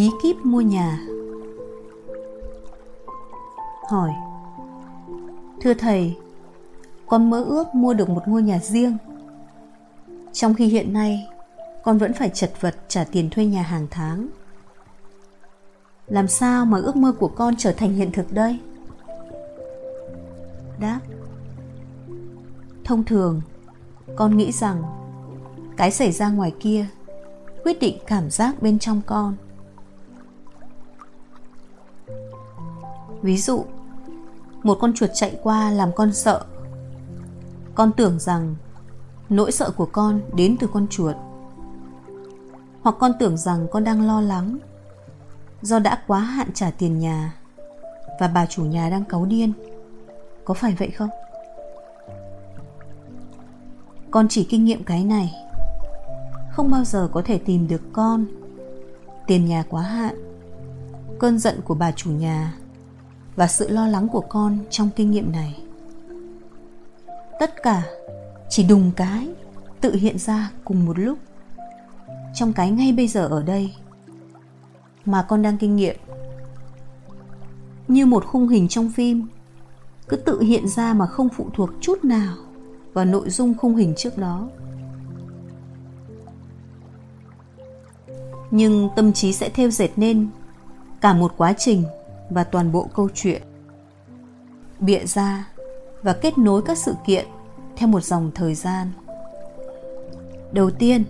bí kíp mua nhà. Hỏi, thưa thầy con mơ ước mua được một ngôi nhà riêng? Trong khi hiện nay, con vẫn phải chật vật trả tiền thuê nhà hàng tháng. Làm sao mà ước mơ của con trở thành hiện thực đây? Đáp, thông thường, con nghĩ rằng cái xảy ra ngoài kia quyết định cảm giác bên trong con. Ví dụ, một con chuột chạy qua làm con sợ. Con tưởng rằng nỗi sợ của con đến từ con chuột. Hoặc con tưởng rằng con đang lo lắng do đã quá hạn trả tiền nhà và bà chủ nhà đang cáu điên. Có phải vậy không? Con chỉ kinh nghiệm cái này, không bao giờ có thể tìm được con. Tiền nhà quá hạn, cơn giận của bà chủ nhà và sự lo lắng của con trong kinh nghiệm này. Tất cả chỉ đùng cái tự hiện ra cùng một lúc. Trong cái ngay bây giờ ở đây mà con đang kinh nghiệm, như một khung hình trong phim, cứ tự hiện ra mà không phụ thuộc chút nào vào nội dung khung hình trước đó. Nhưng tâm trí sẽ theo dệt nên cả một quá trình và toàn bộ câu chuyện. Bịa ra và kết nối các sự kiện theo một dòng thời gian. Đầu tiên,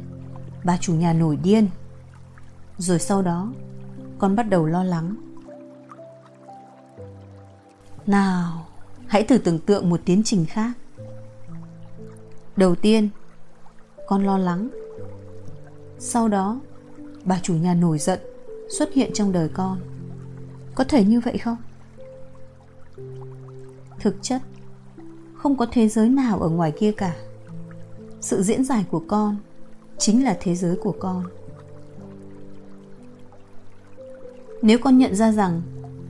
bà chủ nhà nổi điên. Rồi sau đó, con bắt đầu lo lắng. Nào, hãy thử tưởng tượng một tiến trình khác. Đầu tiên, con lo lắng. Sau đó, bà chủ nhà nổi giận xuất hiện trong đời con có thể như vậy không? Thực chất, không có thế giới nào ở ngoài kia cả. Sự diễn giải của con chính là thế giới của con. Nếu con nhận ra rằng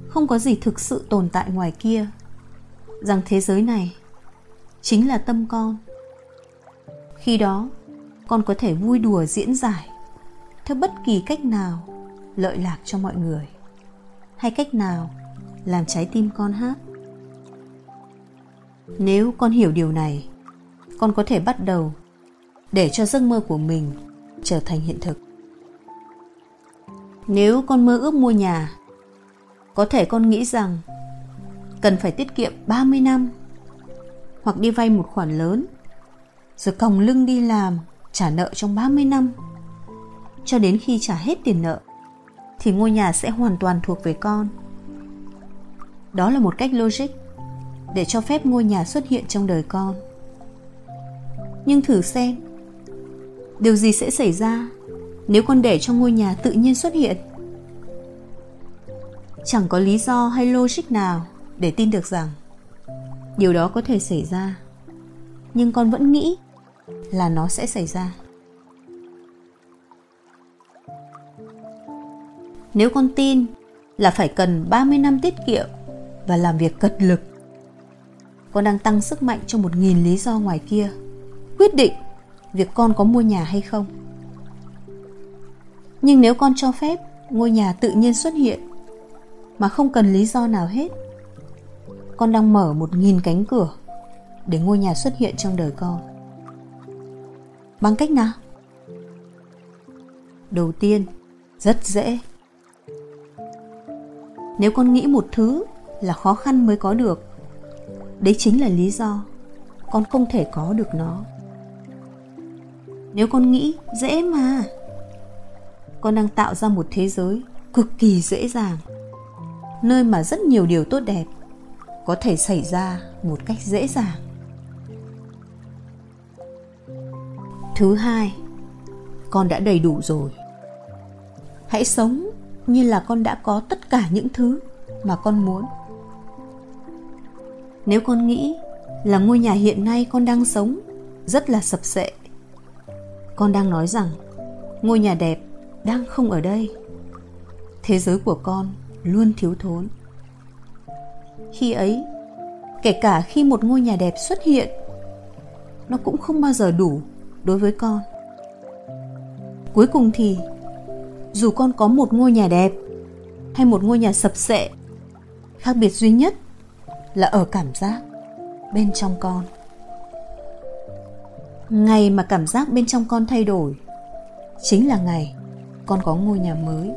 không có gì thực sự tồn tại ngoài kia, rằng thế giới này chính là tâm con, khi đó con có thể vui đùa diễn giải theo bất kỳ cách nào lợi lạc cho mọi người hay cách nào làm trái tim con hát? Nếu con hiểu điều này, con có thể bắt đầu để cho giấc mơ của mình trở thành hiện thực. Nếu con mơ ước mua nhà, có thể con nghĩ rằng cần phải tiết kiệm 30 năm hoặc đi vay một khoản lớn, rồi còng lưng đi làm trả nợ trong 30 năm, cho đến khi trả hết tiền nợ thì ngôi nhà sẽ hoàn toàn thuộc về con. Đó là một cách logic để cho phép ngôi nhà xuất hiện trong đời con. Nhưng thử xem, điều gì sẽ xảy ra nếu con để cho ngôi nhà tự nhiên xuất hiện? Chẳng có lý do hay logic nào để tin được rằng điều đó có thể xảy ra, nhưng con vẫn nghĩ là nó sẽ xảy ra. Nếu con tin là phải cần 30 năm tiết kiệm và làm việc cật lực, con đang tăng sức mạnh cho một nghìn lý do ngoài kia. Quyết định việc con có mua nhà hay không. Nhưng nếu con cho phép ngôi nhà tự nhiên xuất hiện mà không cần lý do nào hết, con đang mở một nghìn cánh cửa để ngôi nhà xuất hiện trong đời con. Bằng cách nào? Đầu tiên, rất dễ nếu con nghĩ một thứ là khó khăn mới có được, đấy chính là lý do con không thể có được nó. Nếu con nghĩ dễ mà, con đang tạo ra một thế giới cực kỳ dễ dàng, nơi mà rất nhiều điều tốt đẹp có thể xảy ra một cách dễ dàng. Thứ hai, con đã đầy đủ rồi. Hãy sống như là con đã có tất cả những thứ mà con muốn. Nếu con nghĩ là ngôi nhà hiện nay con đang sống rất là sập sệ, con đang nói rằng ngôi nhà đẹp đang không ở đây, thế giới của con luôn thiếu thốn. Khi ấy, kể cả khi một ngôi nhà đẹp xuất hiện, nó cũng không bao giờ đủ đối với con. Cuối cùng thì dù con có một ngôi nhà đẹp hay một ngôi nhà sập sệ, khác biệt duy nhất là ở cảm giác bên trong con. Ngày mà cảm giác bên trong con thay đổi chính là ngày con có ngôi nhà mới.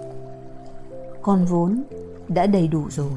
Con vốn đã đầy đủ rồi.